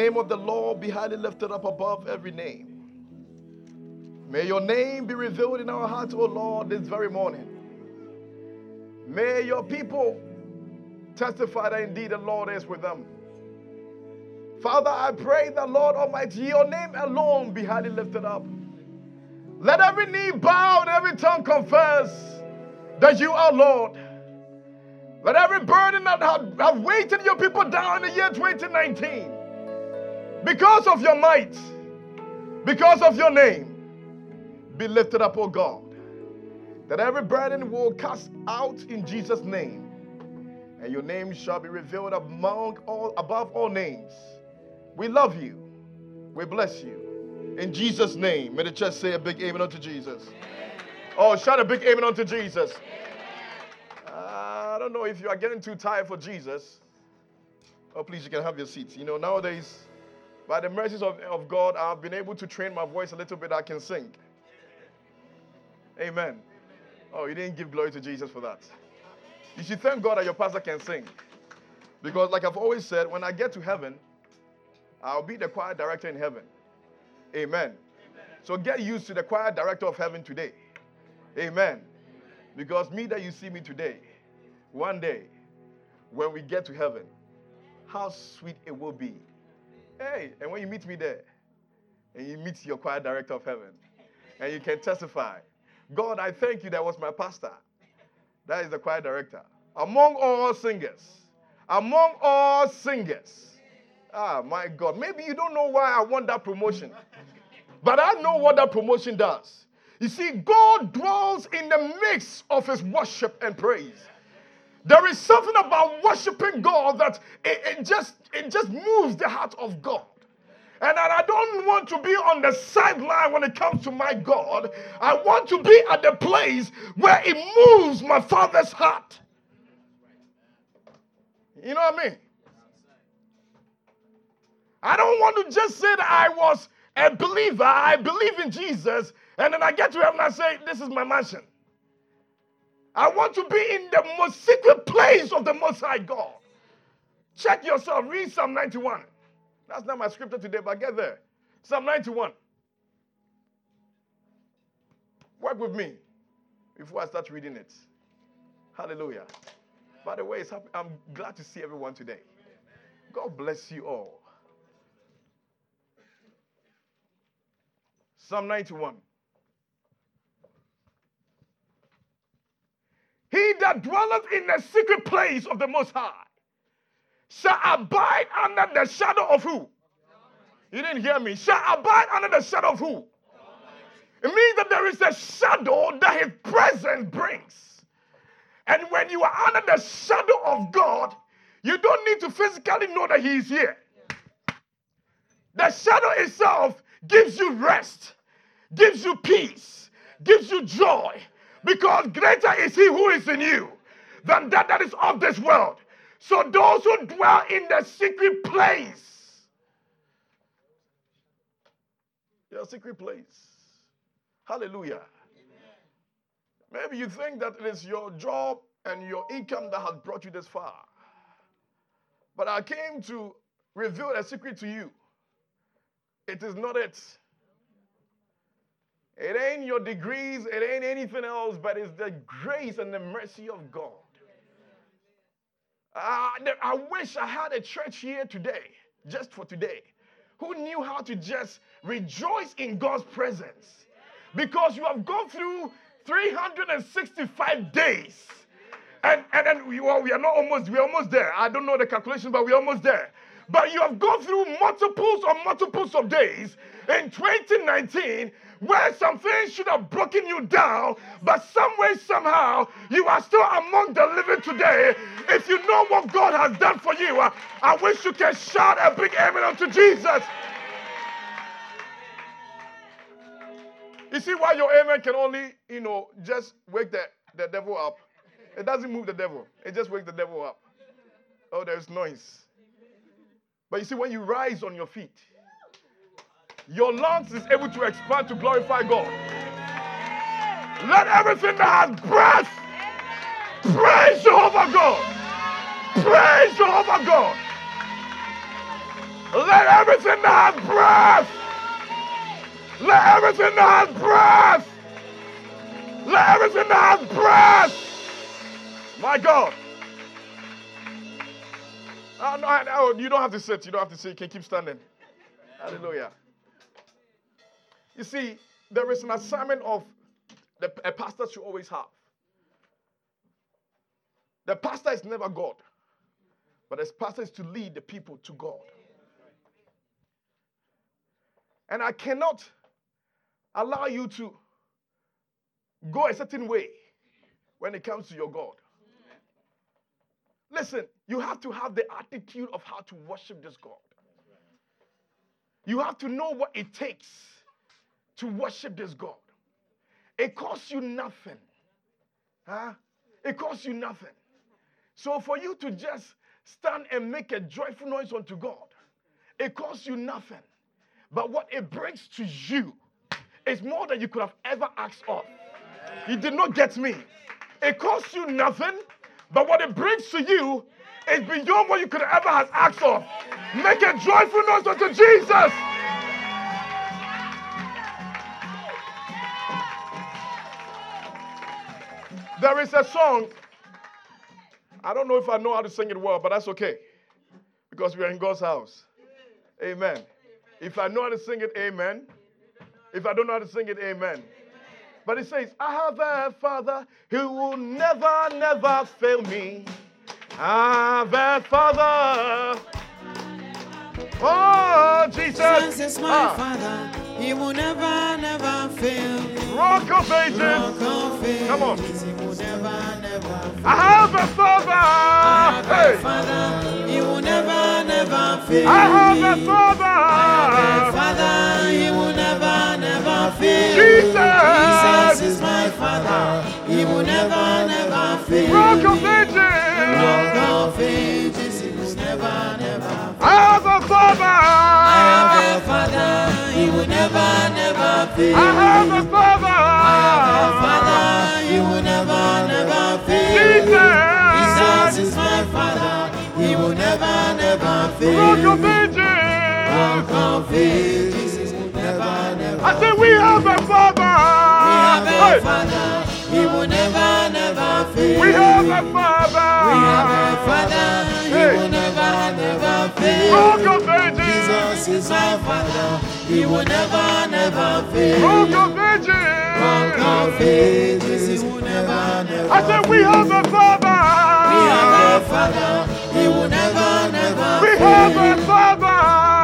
The name of the Lord be highly lifted up above every name. May your name be revealed in our hearts, O Lord, this very morning. May your people testify that indeed the Lord is with them. Father, I pray that, Lord Almighty, your name alone be highly lifted up. Let every knee bow and every tongue confess that you are Lord. Let every burden that have, have weighted your people down in the year 2019, because of your might, because of your name, be lifted up, O God. That every burden will cast out in Jesus' name, and your name shall be revealed among all above all names. We love you. We bless you. In Jesus' name, may the church say a big amen unto Jesus. Oh, shout a big amen unto Jesus. I don't know if you are getting too tired for Jesus. Oh, please, you can have your seats. You know, nowadays, by the mercies of, of God, I've been able to train my voice a little bit. I can sing. Amen. Oh, you didn't give glory to Jesus for that. You should thank God that your pastor can sing. Because, like I've always said, when I get to heaven, I'll be the choir director in heaven. Amen. Amen. So get used to the choir director of heaven today. Amen. Because me that you see me today, one day, when we get to heaven, how sweet it will be. Hey, and when you meet me there, and you meet your choir director of heaven, and you can testify, God, I thank you that was my pastor. That is the choir director. Among all singers, among all singers. Ah, my God. Maybe you don't know why I want that promotion. But I know what that promotion does. You see, God dwells in the midst of his worship and praise. There is something about worshiping God that it, it, just it just moves the heart of God. And I don't want to be on the sideline when it comes to my God. I want to be at the place where it moves my father's heart. You know what I mean? I don't want to just say that I was a believer, I believe in Jesus, and then I get to heaven and I say, This is my mansion. I want to be in the most secret place of the Most High God. Check yourself. Read Psalm 91. That's not my scripture today, but get there. Psalm 91. Work with me before I start reading it. Hallelujah. By the way, I'm glad to see everyone today. God bless you all. Psalm 91. He that dwelleth in the secret place of the Most High shall abide under the shadow of who? You didn't hear me. Shall abide under the shadow of who? It means that there is a shadow that his presence brings. And when you are under the shadow of God, you don't need to physically know that he is here. The shadow itself gives you rest, gives you peace, gives you joy, because greater is he who is in you than that that is of this world. So those who dwell in the secret place, your secret place. Hallelujah. Maybe you think that it is your job and your income that has brought you this far. But I came to reveal a secret to you. It is not it. It ain't your degrees, it ain't anything else, but it's the grace and the mercy of God. Uh, I wish I had a church here today, just for today, who knew how to just rejoice in God's presence. Because you have gone through 365 days. And, and, and we, well, we are not almost, we're almost there. I don't know the calculation, but we're almost there. But you have gone through multiples or multiples of days in 2019 where some things should have broken you down, but some way, somehow, you are still among the living today. If you know what God has done for you, I, I wish you can shout a big amen unto Jesus. You see why your amen can only, you know, just wake the, the devil up. It doesn't move the devil, it just wakes the devil up. Oh, there's noise. But you see, when you rise on your feet, your lungs is able to expand to glorify God. Let everything that has breath praise Jehovah God. Praise Jehovah God. Let everything that has breath. Let everything that has breath. Let everything that has breath. My God. Oh, no, no, you don't have to sit. You don't have to sit. You can keep standing. Hallelujah. You see, there is an assignment of the, a pastor should always have. The pastor is never God, but the pastor is to lead the people to God. And I cannot allow you to go a certain way when it comes to your God. Listen, you have to have the attitude of how to worship this God. You have to know what it takes to worship this God. It costs you nothing. Huh? It costs you nothing. So for you to just stand and make a joyful noise unto God, it costs you nothing. But what it brings to you is more than you could have ever asked of. You did not get me. It costs you nothing, but what it brings to you is beyond what you could ever have asked of. Make a joyful noise unto Jesus. There is a song. I don't know if I know how to sing it well, but that's okay. Because we are in God's house. Amen. If I know how to sing it, amen. If I don't know how to sing it, amen. But it says, I have a father who will never, never fail me. I have a father. Oh, Jesus. Jesus is my Ah, father. He will never, never fail. me. rock of ages. Rock of ages. Come on. He will never, never fail. I have a father. I have a Hey. father. He will never, never fail. I have me. a I have a father. father. He will never, never fail. Jesus. Jesus is my father. He will never, never fail. Rock of ages. Rock of ages. Fail. I have a father. I have a father, he will never, never fail. Jesus. Jesus is my father, he will never, never Rock fail. of ages. Rock of ages, he will never, never I said we have a father. We have a Hey. father, he will never, never fail. We have a father. We have a father, he will never, never fail. Rock of ages. Jesus is my father, he will never, never fail. Rock of ages. Rock of ages, he will never, never I said we have a father. We have a father, he will never, never We fail. have a father.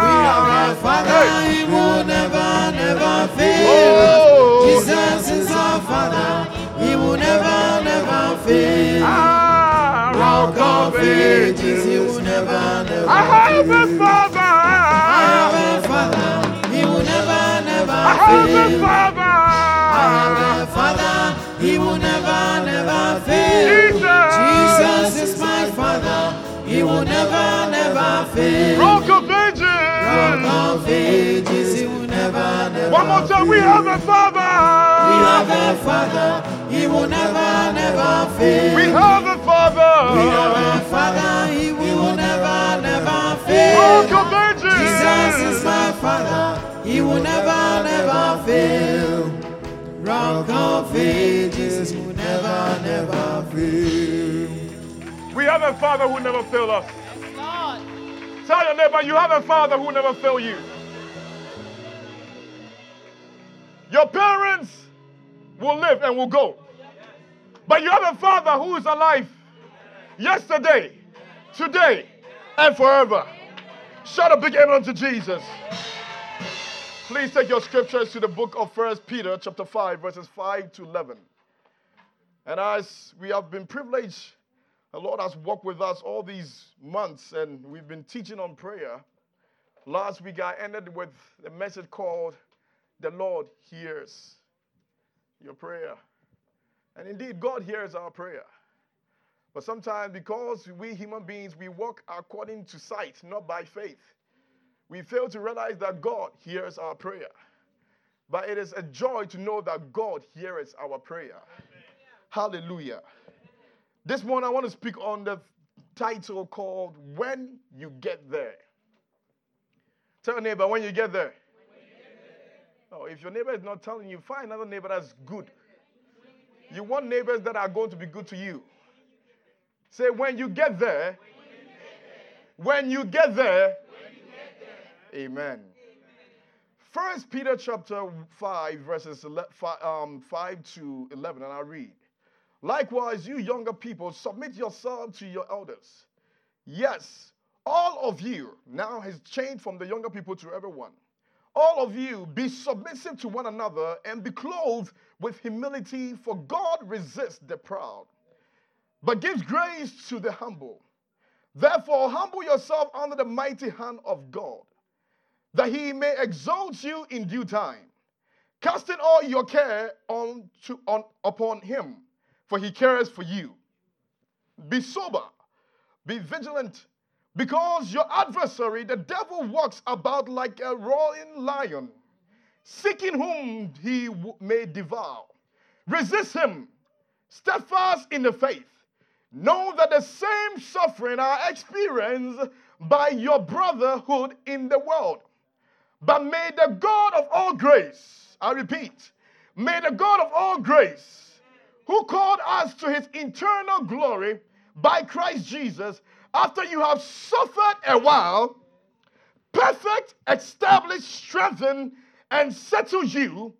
We have a father, he will never, never fail. Oh. Jesus is our father, he will never, never fail. Ah, Rock of ages, he will never, never I have a father. Fail. father. I have a father, he will never, never fail. Jesus. Jesus is my father, he will never, never fail. Rock of ages. Rock of ages, he will never, never One more time, we have a father. We have a father, he will never, never fail. We have a father. We have a father, he will never, never Rock fail. of ages. Jesus is my father, he will never, never fail. Rock of ages, will never, never fail. We have a father who never failed us. Tell your neighbor, you have a father who never failed you. Your parents will live and will go. But you have a father who is alive yesterday, today, and forever. Shout a big amen to Jesus. Please take your scriptures to the book of First Peter, chapter 5, verses 5 to 11. And as we have been privileged, the Lord has walked with us all these months, and we've been teaching on prayer. Last week, I ended with a message called The Lord Hears Your Prayer. And indeed, God hears our prayer. But sometimes, because we human beings, we walk according to sight, not by faith, we fail to realize that God hears our prayer. But it is a joy to know that God hears our prayer. Hallelujah. This morning, I want to speak on the title called When You Get There. Tell your neighbor when you get there. Oh, if your neighbor is not telling you, find another neighbor that's good. You want neighbors that are going to be good to you. Say, when you get there, when you get there, amen. First Peter chapter 5, verses um, 5 to 11, and I read. Likewise, you younger people, submit yourselves to your elders. Yes, all of you now has changed from the younger people to everyone. All of you be submissive to one another and be clothed with humility, for God resists the proud, but gives grace to the humble. Therefore, humble yourself under the mighty hand of God, that he may exalt you in due time, casting all your care on to, on, upon him, for he cares for you. Be sober, be vigilant, because your adversary, the devil, walks about like a roaring lion, seeking whom he may devour. Resist him, steadfast in the faith Know that the same suffering are experienced by your brotherhood in the world. But may the God of all grace, I repeat, may the God of all grace, who called us to his eternal glory by Christ Jesus, after you have suffered a while, perfect, establish, strengthen, and settle you,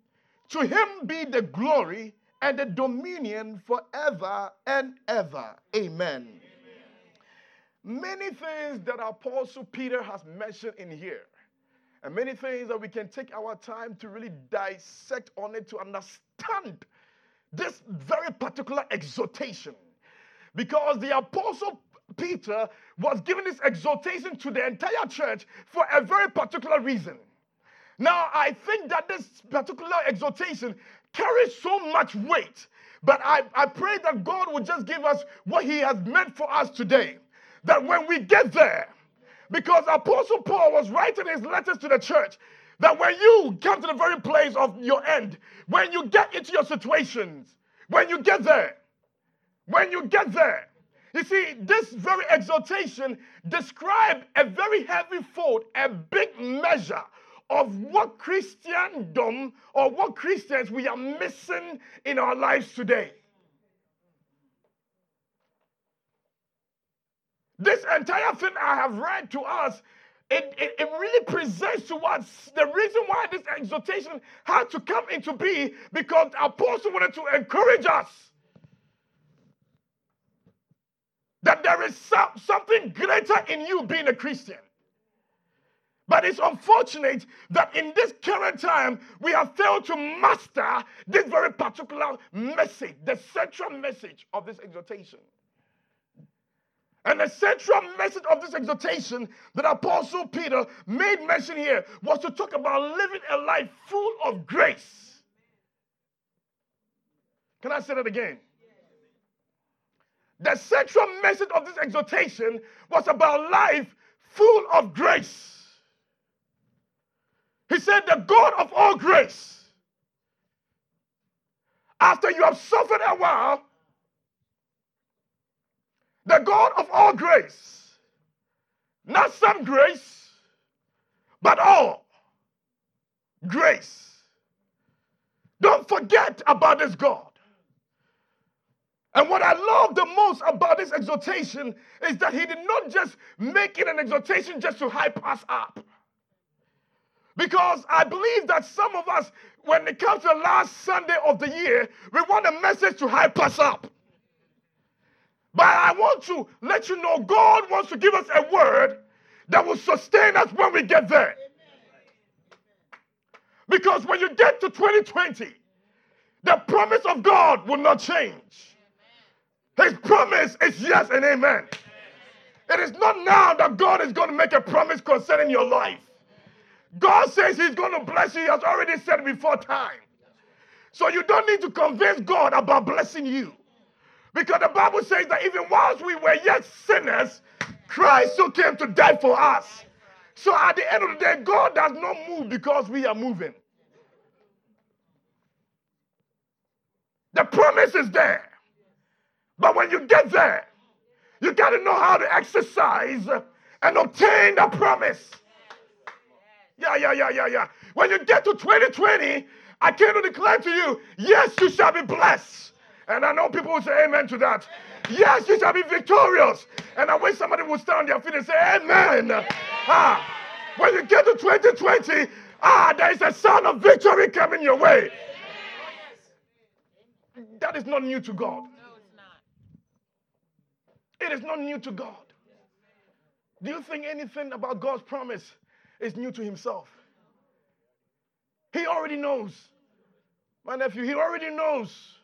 to him be the glory and the dominion forever and ever. Amen. Amen. Many things that Apostle Peter has mentioned in here, and many things that we can take our time to really dissect on it to understand this very particular exhortation. Because the Apostle Peter was giving this exhortation to the entire church for a very particular reason. Now, I think that this particular exhortation carries so much weight. But I, I pray that God will just give us what He has meant for us today. That when we get there, because Apostle Paul was writing his letters to the church, that when you come to the very place of your end, when you get into your situations, when you get there, when you get there, you see, this very exhortation described a very heavy fold, a big measure of what Christendom or what Christians we are missing in our lives today. This entire thing I have read to us, it, it, it, really presents to us the reason why this exhortation had to come into being because the apostle wanted to encourage us that there is some, something greater in you being a Christian. But it's unfortunate that in this current time, we have failed to master this very particular message, the central message of this exhortation. And the central message of this exhortation that Apostle Peter made mention here was to talk about living a life full of grace. Can I say that again? The central message of this exhortation was about life full of grace. He said, The God of all grace, after you have suffered a while, the God of all grace, not some grace, but all grace. Don't forget about this God. And what I love the most about this exhortation is that he did not just make it an exhortation just to hype us up. Because I believe that some of us, when it comes to the last Sunday of the year, we want a message to hype us up. But I want to let you know God wants to give us a word that will sustain us when we get there. Because when you get to 2020, the promise of God will not change. His promise is yes and amen. It is not now that God is going to make a promise concerning your life. God says He's going to bless you. He has already said before time. So you don't need to convince God about blessing you. Because the Bible says that even whilst we were yet sinners, Christ still came to die for us. So at the end of the day, God does not move because we are moving. The promise is there. But when you get there, you got to know how to exercise and obtain the promise. Yeah, yeah, yeah, yeah, yeah. When you get to 2020, I came to declare to you, yes, you shall be blessed. And I know people will say amen to that. Yes, you shall be victorious. And I wish somebody would stand on their feet and say, Amen. Ah, when you get to 2020, ah, there is a sound of victory coming your way. That is not new to God. It is not new to God. Do you think anything about God's promise is new to Himself? He already knows. My nephew, he already knows.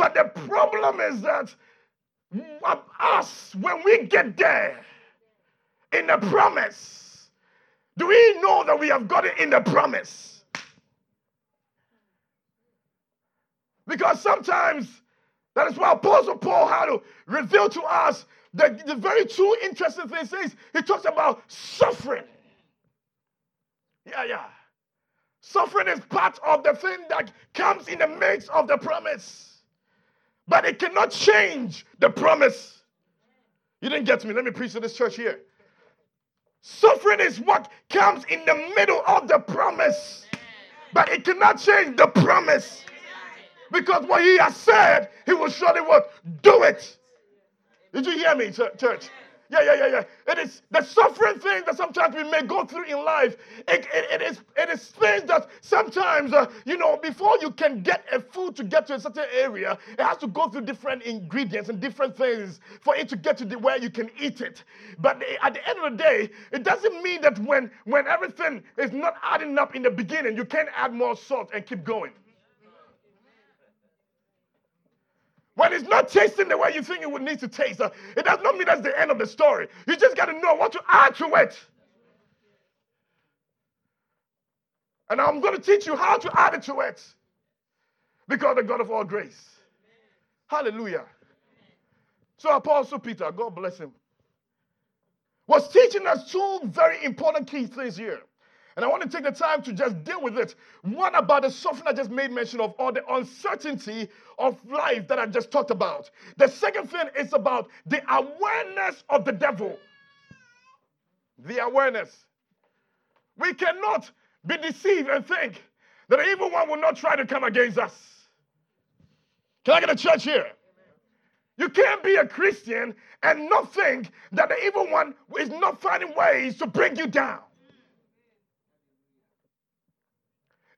But the problem is that us, when we get there in the promise, do we know that we have got it in the promise? Because sometimes that is why Apostle Paul had to reveal to us the, the very two interesting things. He talks about suffering. Yeah, yeah. Suffering is part of the thing that comes in the midst of the promise. But it cannot change the promise. You didn't get me. Let me preach to this church here. Suffering is what comes in the middle of the promise. But it cannot change the promise. Because what he has said, he will surely what? Do it. Did you hear me, church? Yeah, yeah, yeah, yeah. It is the suffering things that sometimes we may go through in life. It, it, it is it is things that sometimes uh, you know before you can get a food to get to a certain area, it has to go through different ingredients and different things for it to get to the, where you can eat it. But at the end of the day, it doesn't mean that when when everything is not adding up in the beginning, you can add more salt and keep going. When it's not tasting the way you think it would need to taste, uh, it does not mean that's the end of the story. You just got to know what to add to it. And I'm going to teach you how to add it to it. Because the God of all grace. Hallelujah. So, Apostle Peter, God bless him, was teaching us two very important key things here. And I want to take the time to just deal with it. One about the suffering I just made mention of, or the uncertainty of life that I just talked about. The second thing is about the awareness of the devil. The awareness. We cannot be deceived and think that the evil one will not try to come against us. Can I get a church here? You can't be a Christian and not think that the evil one is not finding ways to bring you down.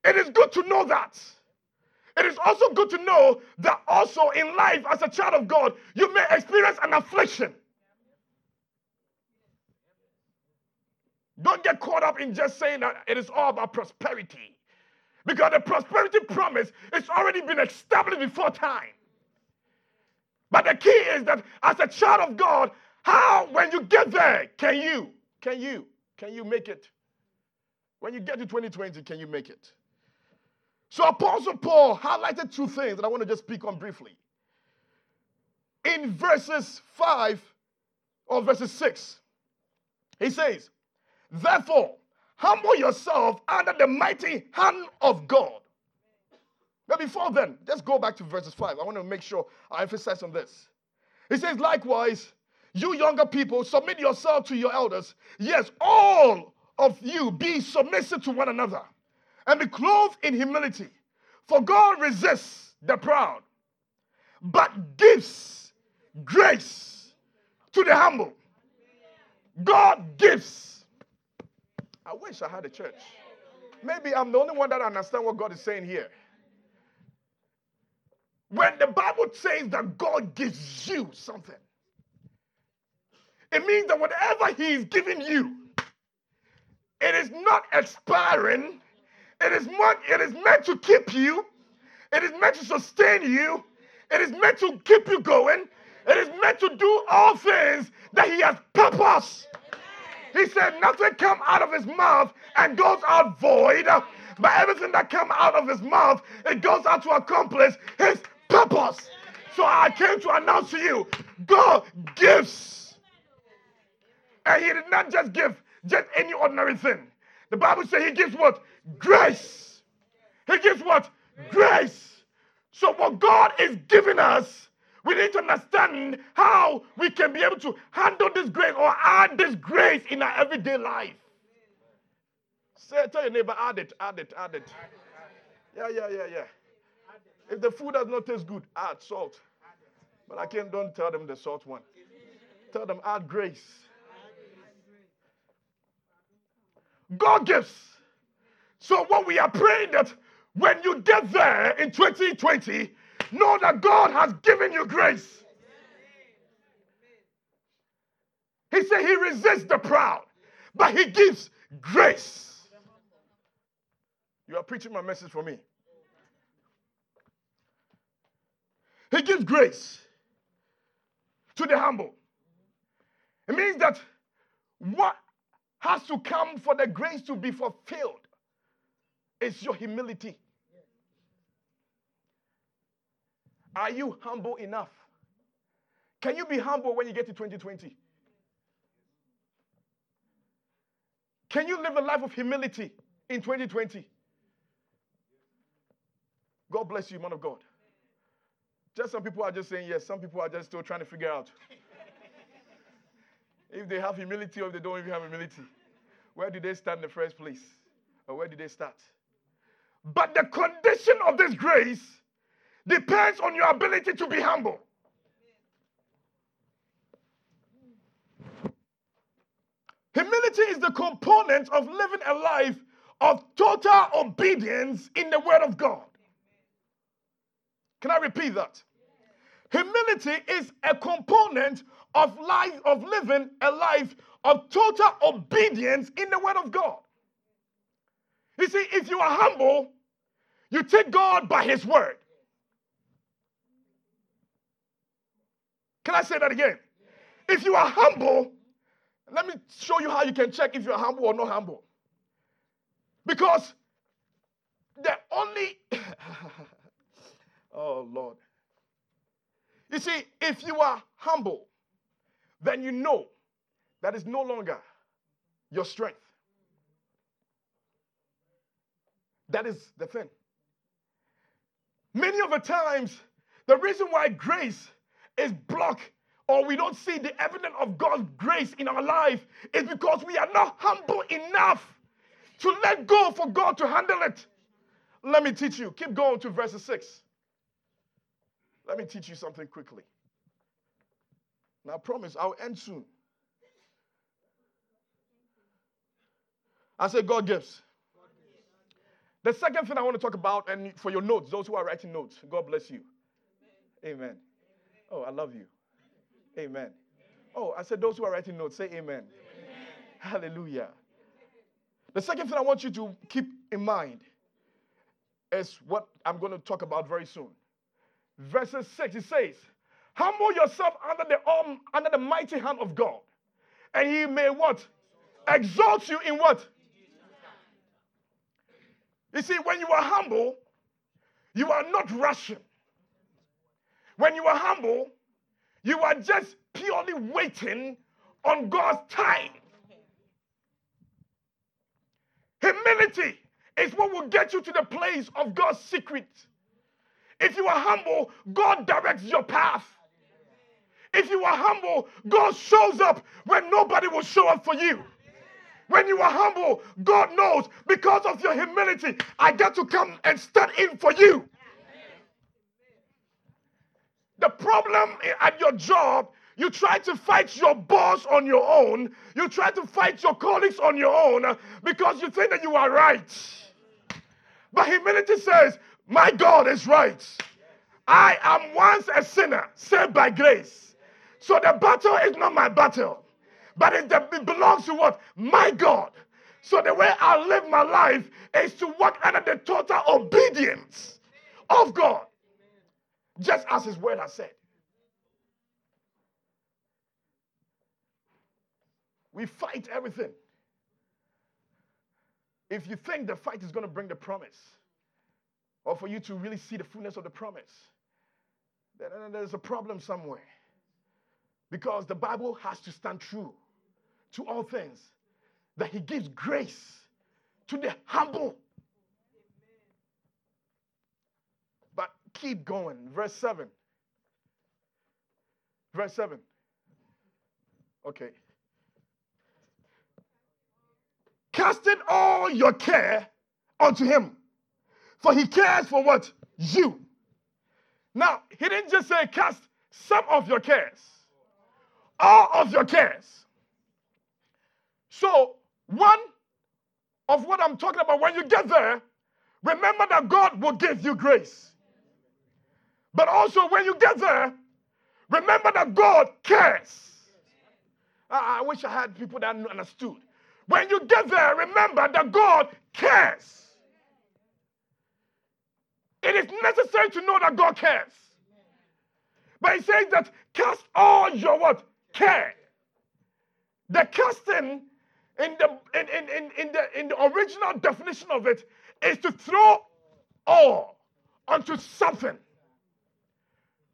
It is good to know that. It is also good to know that also in life, as a child of God, you may experience an affliction. Don't get caught up in just saying that it is all about prosperity. Because the prosperity promise is already been established before time. But the key is that as a child of God, how, when you get there, can you, can you, can you make it? When you get to 2020, can you make it? So Apostle Paul highlighted two things that I want to just speak on briefly. In verses 5 or verses 6, he says, Therefore, humble yourself under the mighty hand of God. But before then, let's go back to verses 5. I want to make sure I emphasize on this. He says, Likewise, you younger people, submit yourself to your elders. Yes, all of you be submissive to one another and be clothed in humility. For God resists the proud, but gives grace to the humble. God gives. I wish I had a church. Maybe I'm the only one that understands what God is saying here. When the Bible says that God gives you something, it means that whatever He is giving you, it is not expiring it is, meant, it is meant to keep you. It is meant to sustain you. It is meant to keep you going. It is meant to do all things that he has purpose. He said nothing come out of his mouth and goes out void, but everything that come out of his mouth, it goes out to accomplish his purpose. So I came to announce to you, God gives. And he did not just give just any ordinary thing. The Bible says he gives what? Grace. He gives what? Grace. So what God is giving us, we need to understand how we can be able to handle this grace or add this grace in our everyday life. Say, tell your neighbor, add it, add it, add it. Yeah, yeah, yeah, yeah. If the food does not taste good, add salt. But I can't, don't tell them the salt one. Tell them, add grace. God gives. So, what we are praying that when you get there in 2020, know that God has given you grace. He said he resists the proud, but he gives grace. You are preaching my message for me. He gives grace to the humble. It means that what has to come for the grace to be fulfilled is your humility. Are you humble enough? Can you be humble when you get to 2020? Can you live a life of humility in 2020? God bless you, man of God. Just some people are just saying yes, some people are just still trying to figure out if they have humility or if they don't even have humility. Where do they stand in the first place? Or where do they start? But the condition of this grace depends on your ability to be humble. Humility is the component of living a life of total obedience in the Word of God. Can I repeat that? Humility is a component of life of living a life of total obedience in the word of God. You see, if you are humble, you take God by his word. Can I say that again? If you are humble, let me show you how you can check if you're humble or not humble. Because the only Oh, Lord. You see, if you are humble, then you know that is no longer your strength. That is the thing. Many of the times, the reason why grace is blocked or we don't see the evidence of God's grace in our life is because we are not humble enough to let go for God to handle it. Let me teach you. Keep going to verse 6. Let me teach you something quickly. Now, I promise I'll end soon. I said God gives. The second thing I want to talk about, and for your notes, those who are writing notes, God bless you. Amen. Oh, I love you. Amen. Oh, I said those who are writing notes, say amen. amen. Hallelujah. The second thing I want you to keep in mind is what I'm going to talk about very soon verses 6, it says, Humble yourself under the arm, under the mighty hand of God, and he may what? Exalt you in what? You see, when you are humble, you are not rushing. When you are humble, you are just purely waiting on God's time. Humility is what will get you to the place of God's secret. If you are humble, God directs your path. If you are humble, God shows up when nobody will show up for you. When you are humble, God knows because of your humility, I get to come and stand in for you. The problem at your job, you try to fight your boss on your own, you try to fight your colleagues on your own because you think that you are right. But humility says, my God is right. I am once a sinner, saved by grace. So the battle is not my battle, but it, belongs to what? My God. So the way I live my life is to walk under the total obedience of God, just as His word has said. We fight everything. If you think the fight is going to bring the promise, or for you to really see the fullness of the promise, then there's a problem somewhere. Because the Bible has to stand true to all things, that He gives grace to the humble. But keep going. Verse 7. Verse 7. Okay. Casting all your care unto him, for he cares for what? You. Now, he didn't just say cast some of your cares, all of your cares. So, one of what I'm talking about, when you get there, remember that God will give you grace. But also, when you get there, remember that God cares. I, I wish I had people that understood. When you get there, remember that God cares. It is necessary to know that God cares. But he says that cast all your what? Care. The casting in the in, in, in, in the in the original definition of it is to throw all onto something.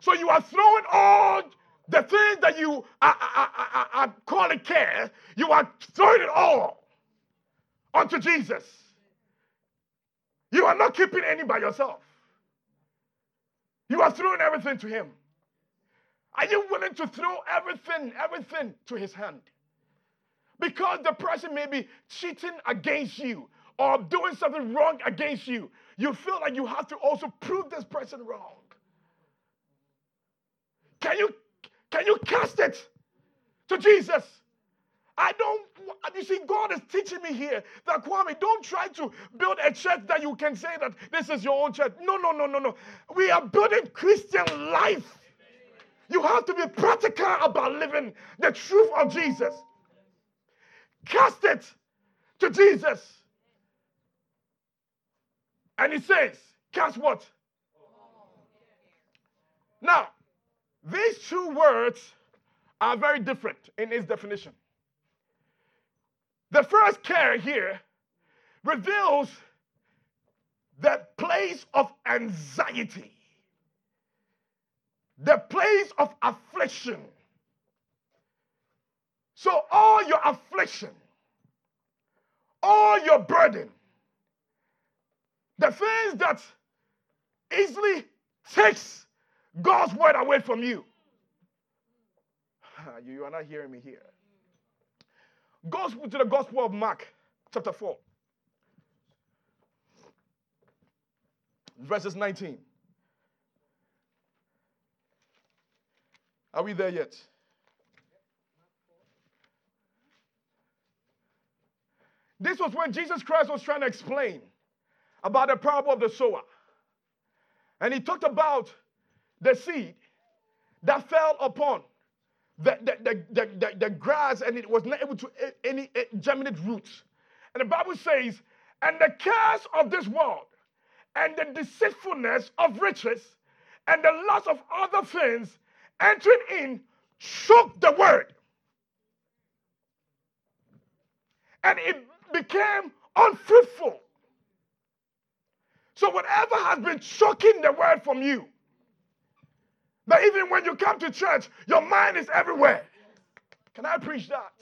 So you are throwing all the things that you are, are, are, are calling care, you are throwing it all onto Jesus. You are not keeping any by yourself. You are throwing everything to Him. Are you willing to throw everything, everything to His hand? Because the person may be cheating against you or doing something wrong against you, you feel like you have to also prove this person wrong. Can you can you cast it to Jesus? I don't, you see, God is teaching me here that Kwame, don't try to build a church that you can say that this is your own church. No, no, no, no, no. We are building Christian life. You have to be practical about living the truth of Jesus. Cast it to Jesus. And he says, cast what? Now, these two words are very different in its definition. The first care here reveals the place of anxiety, the place of affliction. So, all your affliction, all your burden, the things that easily takes God's word away from you. Ah, you are not hearing me here. Go to the Gospel of Mark, chapter 4, verses 19. Are we there yet? This was when Jesus Christ was trying to explain about the parable of the sower. And he talked about the seed that fell upon the, the, the, the, the, grass and it was not able to any germinate roots. And the Bible says, and the cares of this world and the deceitfulness of riches and the loss of other things entering in shook the word. And it became unfruitful. So, whatever has been choking the word from you, that even when you come to church, your mind is everywhere. Can I preach that?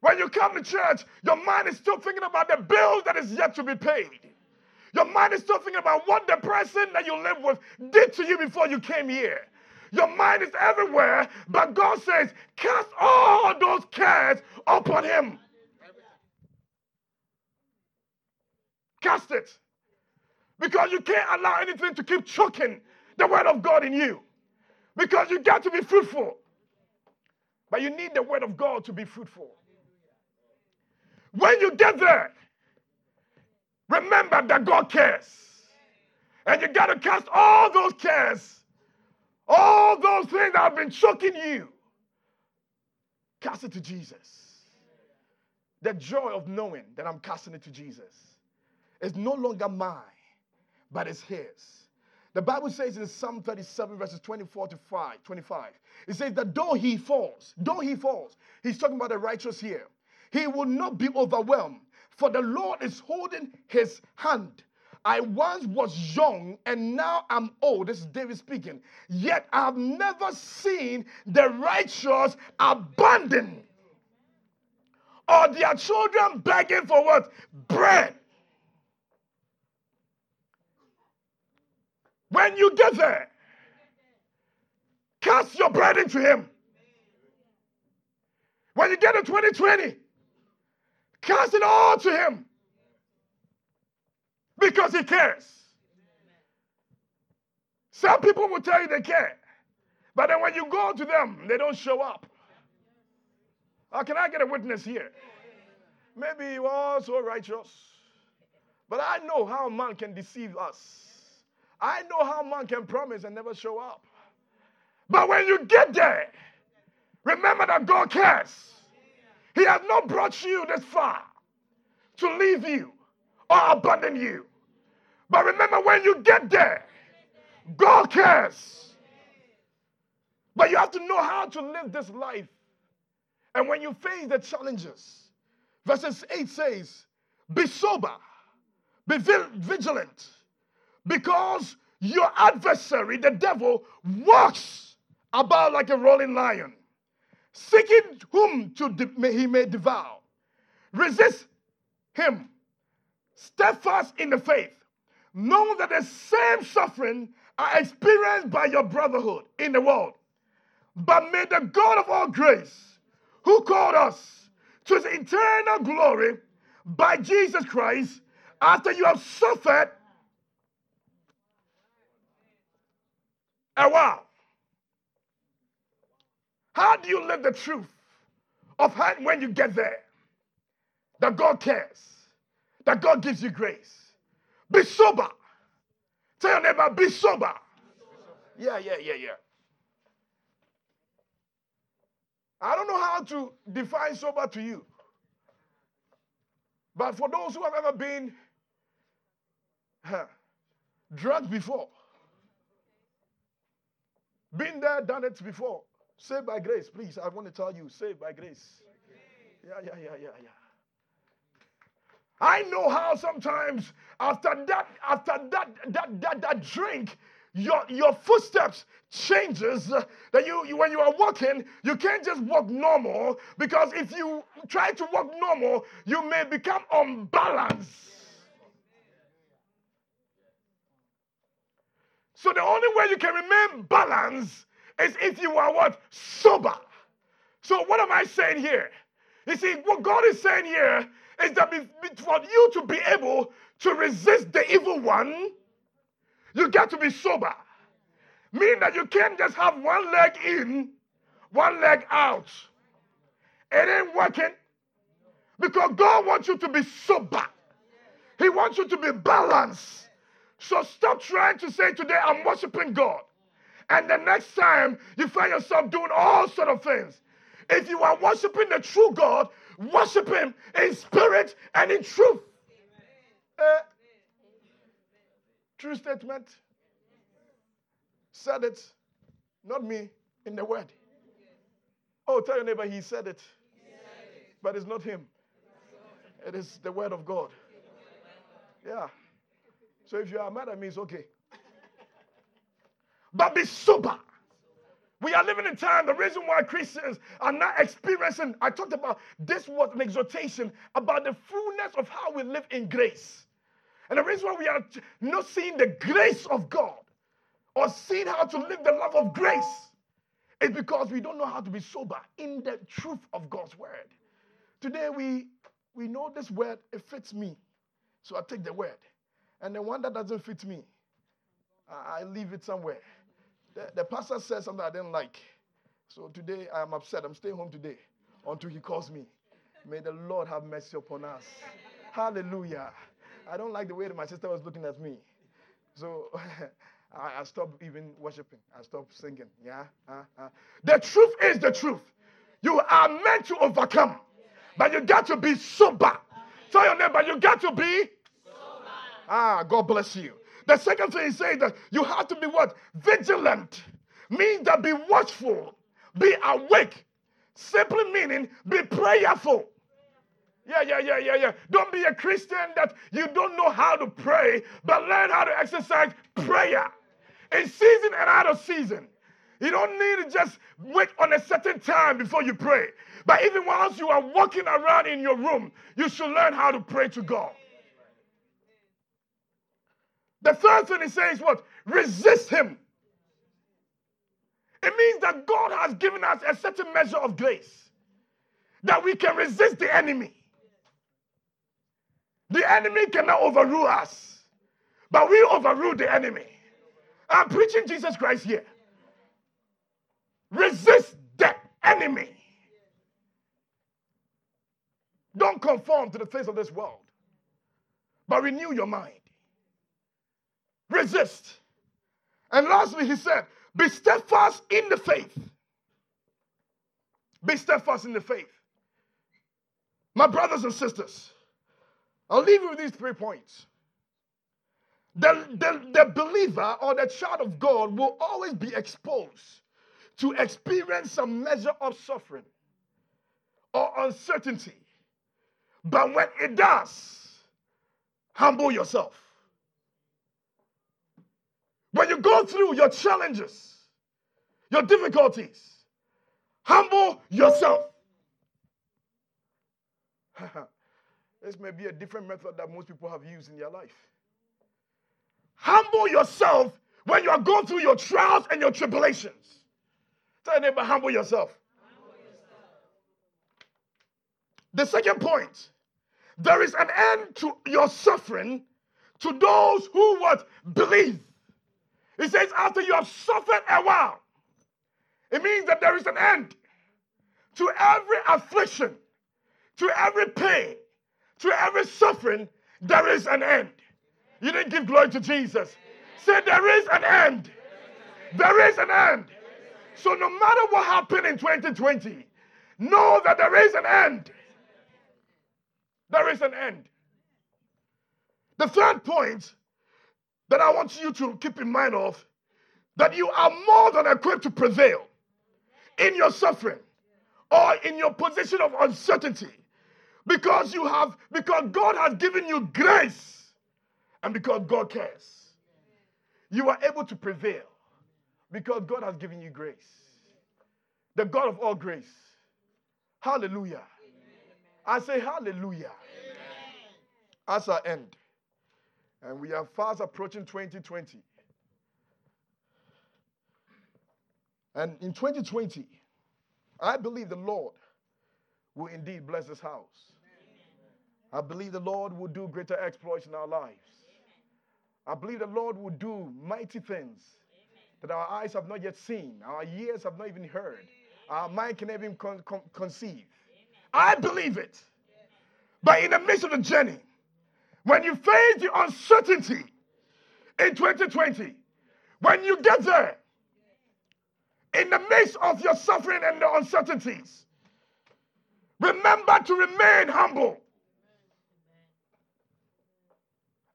When you come to church, your mind is still thinking about the bills that is yet to be paid. Your mind is still thinking about what the person that you live with did to you before you came here. Your mind is everywhere, but God says, cast all those cares upon Him. Cast it. Because you can't allow anything to keep choking the word of God in you. Because you got to be fruitful. But you need the word of God to be fruitful. When you get there, remember that God cares. And you got to cast all those cares, all those things that have been choking you, cast it to Jesus. The joy of knowing that I'm casting it to Jesus is no longer mine, but it's His. The Bible says in Psalm 37, verses 24 to 5, 25, it says that though he falls, though he falls, he's talking about the righteous here, he will not be overwhelmed, for the Lord is holding his hand. I once was young and now I'm old. This is David speaking. Yet I have never seen the righteous abandoned or their children begging for what? Bread. When you get there, cast your burden to Him. When you get to 2020, cast it all to Him because He cares. Some people will tell you they care, but then when you go to them, they don't show up. How can I get a witness here? Maybe you are so righteous, but I know how man can deceive us. I know how man can promise and never show up. But when you get there, remember that God cares. He has not brought you this far to leave you or abandon you. But remember, when you get there, God cares. But you have to know how to live this life. And when you face the challenges, verses 8 says, Be sober, be vigilant, because your adversary, the devil, walks about like a rolling lion, seeking whom to de- he may devour. Resist him, steadfast in the faith, knowing that the same suffering are experienced by your brotherhood in the world. But may the God of all grace, who called us to his eternal glory by Jesus Christ, after you have suffered a while. How do you live the truth of how, when you get there? That God cares, that God gives you grace. Be sober. Tell your neighbor, be sober. Yeah, yeah, yeah, yeah. I don't know how to define sober to you. But for those who have ever been huh, drugged before, been there, done it before. Saved by grace, please. I want to tell you, saved by grace. Yeah, yeah, yeah, yeah, yeah. I know how sometimes after that, after that, that, that, that drink, your, your footsteps changes that you, you when you are walking you can't just walk normal because if you try to walk normal you may become unbalanced So the only way you can remain balanced is if you are what? Sober. So what am I saying here? You see, what God is saying here is that for you to be able to resist the evil one, you got to be sober. Meaning that you can't just have one leg in, one leg out. It ain't working. Because God wants you to be sober. He wants you to be balanced. So stop trying to say today, I'm worshiping God. And the next time you find yourself doing all sort of things. If you are worshiping the true God, worship Him in spirit and in truth. Uh, true statement. Said it, not me, in the word. Oh, tell your neighbor he said it. But it's not him. It is the word of God. Yeah. So if you are mad at me, it's okay. But be sober. We are living in time. The reason why Christians are not experiencing, I talked about this was an exhortation about the fullness of how we live in grace. And the reason why we are not seeing the grace of God or seeing how to live the love of grace is because we don't know how to be sober in the truth of God's word. Today we we know this word, it fits me. So I take the word. And the one that doesn't fit me, I, leave it somewhere. The, the pastor said something I didn't like. So today I'm upset. I'm staying home today until he calls me. May the Lord have mercy upon us. Hallelujah. I don't like the way that my sister was looking at me. So I, I stopped even worshiping. I stopped singing. Yeah? Uh, uh. The truth is the truth. You are meant to overcome, but you got to be sober. Tell your neighbor, you got to be Ah, God bless you. The second thing he says that you have to be what? Vigilant. Means that be watchful, be awake. Simply meaning be prayerful. Yeah, yeah, yeah, yeah, yeah. Don't be a Christian that you don't know how to pray, but learn how to exercise prayer in season and out of season. You don't need to just wait on a certain time before you pray. But even whilst you are walking around in your room, you should learn how to pray to God. The third thing he says what? Resist him. It means that God has given us a certain measure of grace that we can resist the enemy. The enemy cannot overrule us, but we overrule the enemy. I'm preaching Jesus Christ here. Resist the enemy. Don't conform to the things of this world, but renew your mind. Resist. And lastly, he said, Be steadfast in the faith. Be steadfast in the faith. My brothers and sisters, I'll leave you with these three points. The, the, the believer or the child of God will always be exposed to experience some measure of suffering or uncertainty. But when it does, humble yourself. When you go through your challenges, your difficulties, humble yourself. this may be a different method that most people have used in their life. Humble yourself when you are going through your trials and your tribulations. Tell your neighbor, humble yourself. humble yourself. The second point there is an end to your suffering to those who would believe. He says, after you have suffered a while, it means that there is an end to every affliction, to every pain, to every suffering. There is an end. You didn't give glory to Jesus. Say, there is an end. There is an end. So, no matter what happened in 2020, know that there is an end. There is an end. The third point that I want you to keep in mind of that you are more than equipped to prevail in your suffering or in your position of uncertainty because you have because God has given you grace and because God cares. You are able to prevail because God has given you grace. The God of all grace. Hallelujah. I say hallelujah. As I end. And we are fast approaching 2020. And in 2020, I believe the Lord will indeed bless this house. I believe the Lord will do greater exploits in our lives. I believe the Lord will do mighty things that our eyes have not yet seen, our ears have not even heard, our mind can even con- con- conceive. I believe it. But in the midst of the journey, when you face the uncertainty in 2020, when you get there, in the midst of your suffering and the uncertainties, remember to remain humble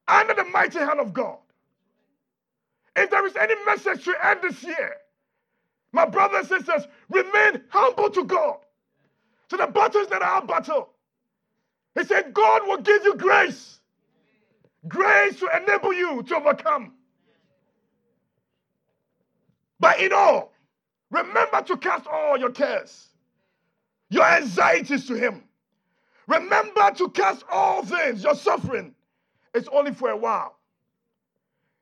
under the mighty hand of God. If there is any message to end this year, my brothers and sisters, remain humble to God. To the battles that are our battle. He said, God will give you grace. Grace to enable you to overcome. But in all, remember to cast all your cares, your anxieties to Him. Remember to cast all things, your suffering. It's only for a while.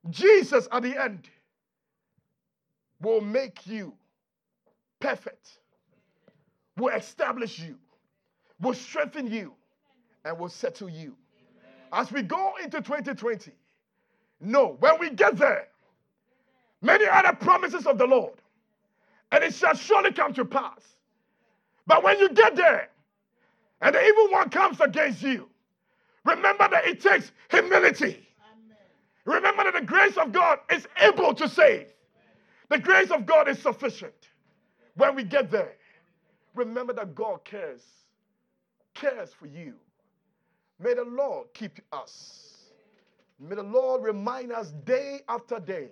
Jesus at the end will make you perfect, will establish you, will strengthen you, and will settle you. As we go into 2020, no, when we get there, many other promises of the Lord, and it shall surely come to pass. But when you get there, and the evil one comes against you, remember that it takes humility. Remember that the grace of God is able to save. The grace of God is sufficient. When we get there, remember that God cares, cares for you. May the Lord keep us. May the Lord remind us day after day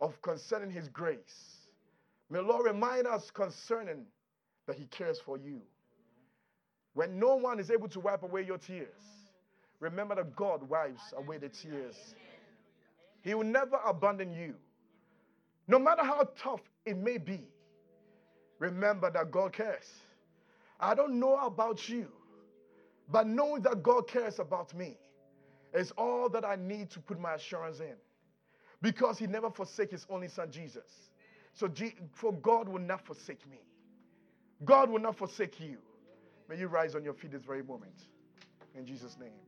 of concerning his grace. May the Lord remind us concerning that he cares for you. When no one is able to wipe away your tears, remember that God wipes away the tears. He will never abandon you. No matter how tough it may be, remember that God cares. I don't know about you, but knowing that God cares about me is all that I need to put my assurance in. Because he never forsake his only son Jesus. So, for God will not forsake me. God will not forsake you. May you rise on your feet this very moment. In Jesus' name.